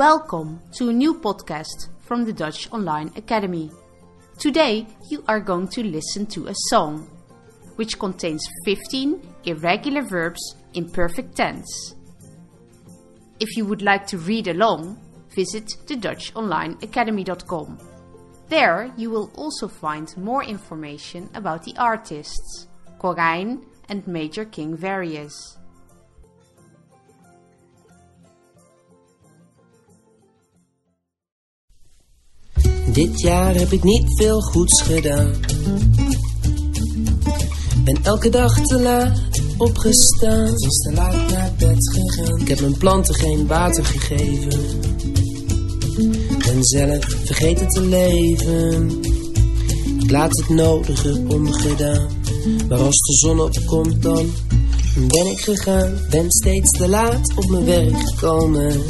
Welcome to a new podcast from the Dutch Online Academy. Today you are going to listen to a song, which contains 15 irregular verbs in perfect tense. If you would like to read along, visit the DutchOnlineAcademy.com. There you will also find more information about the artists, Corijn and Major King Various. Dit jaar heb ik niet veel goeds gedaan. Ben elke dag te laat opgestaan. is te laat naar bed gegaan. Ik heb mijn planten geen water gegeven. Ben zelf vergeten te leven. Ik laat het nodige ongedaan. Maar als de zon opkomt dan ben ik gegaan. Ben steeds te laat op mijn werk gekomen.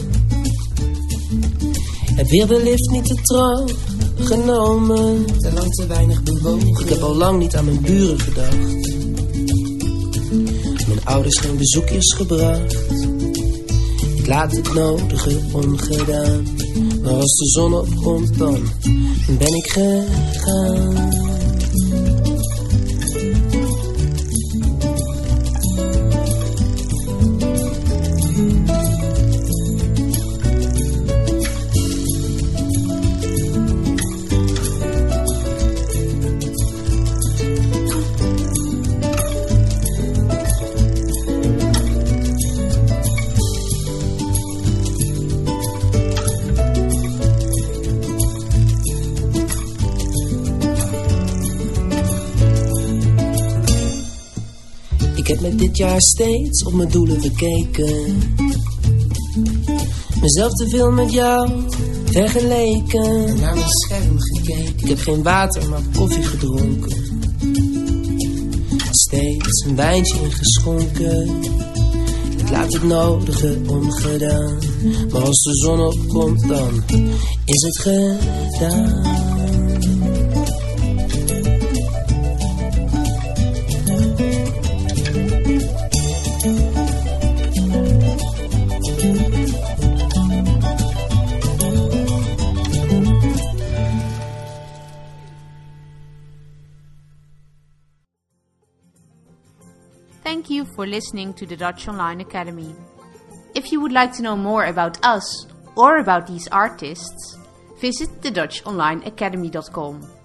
Heb weer de lift niet te trouw genomen. Te lang te weinig bewogen. Ik heb al lang niet aan mijn buren gedacht. Mijn ouders geen bezoekjes gebracht. Ik laat het nodige ongedaan. Maar als de zon opkomt dan ben ik gegaan. Ik heb me dit jaar steeds op mijn doelen bekeken. Mezelf te veel met jou vergeleken. Naar mijn scherm gekeken. Ik heb geen water, maar koffie gedronken. Steeds een wijntje ingeschonken. Ik laat het nodige ongedaan. Maar als de zon opkomt, dan is het gedaan. Thank you for listening to the Dutch Online Academy. If you would like to know more about us or about these artists, visit the DutchOnlineAcademy.com.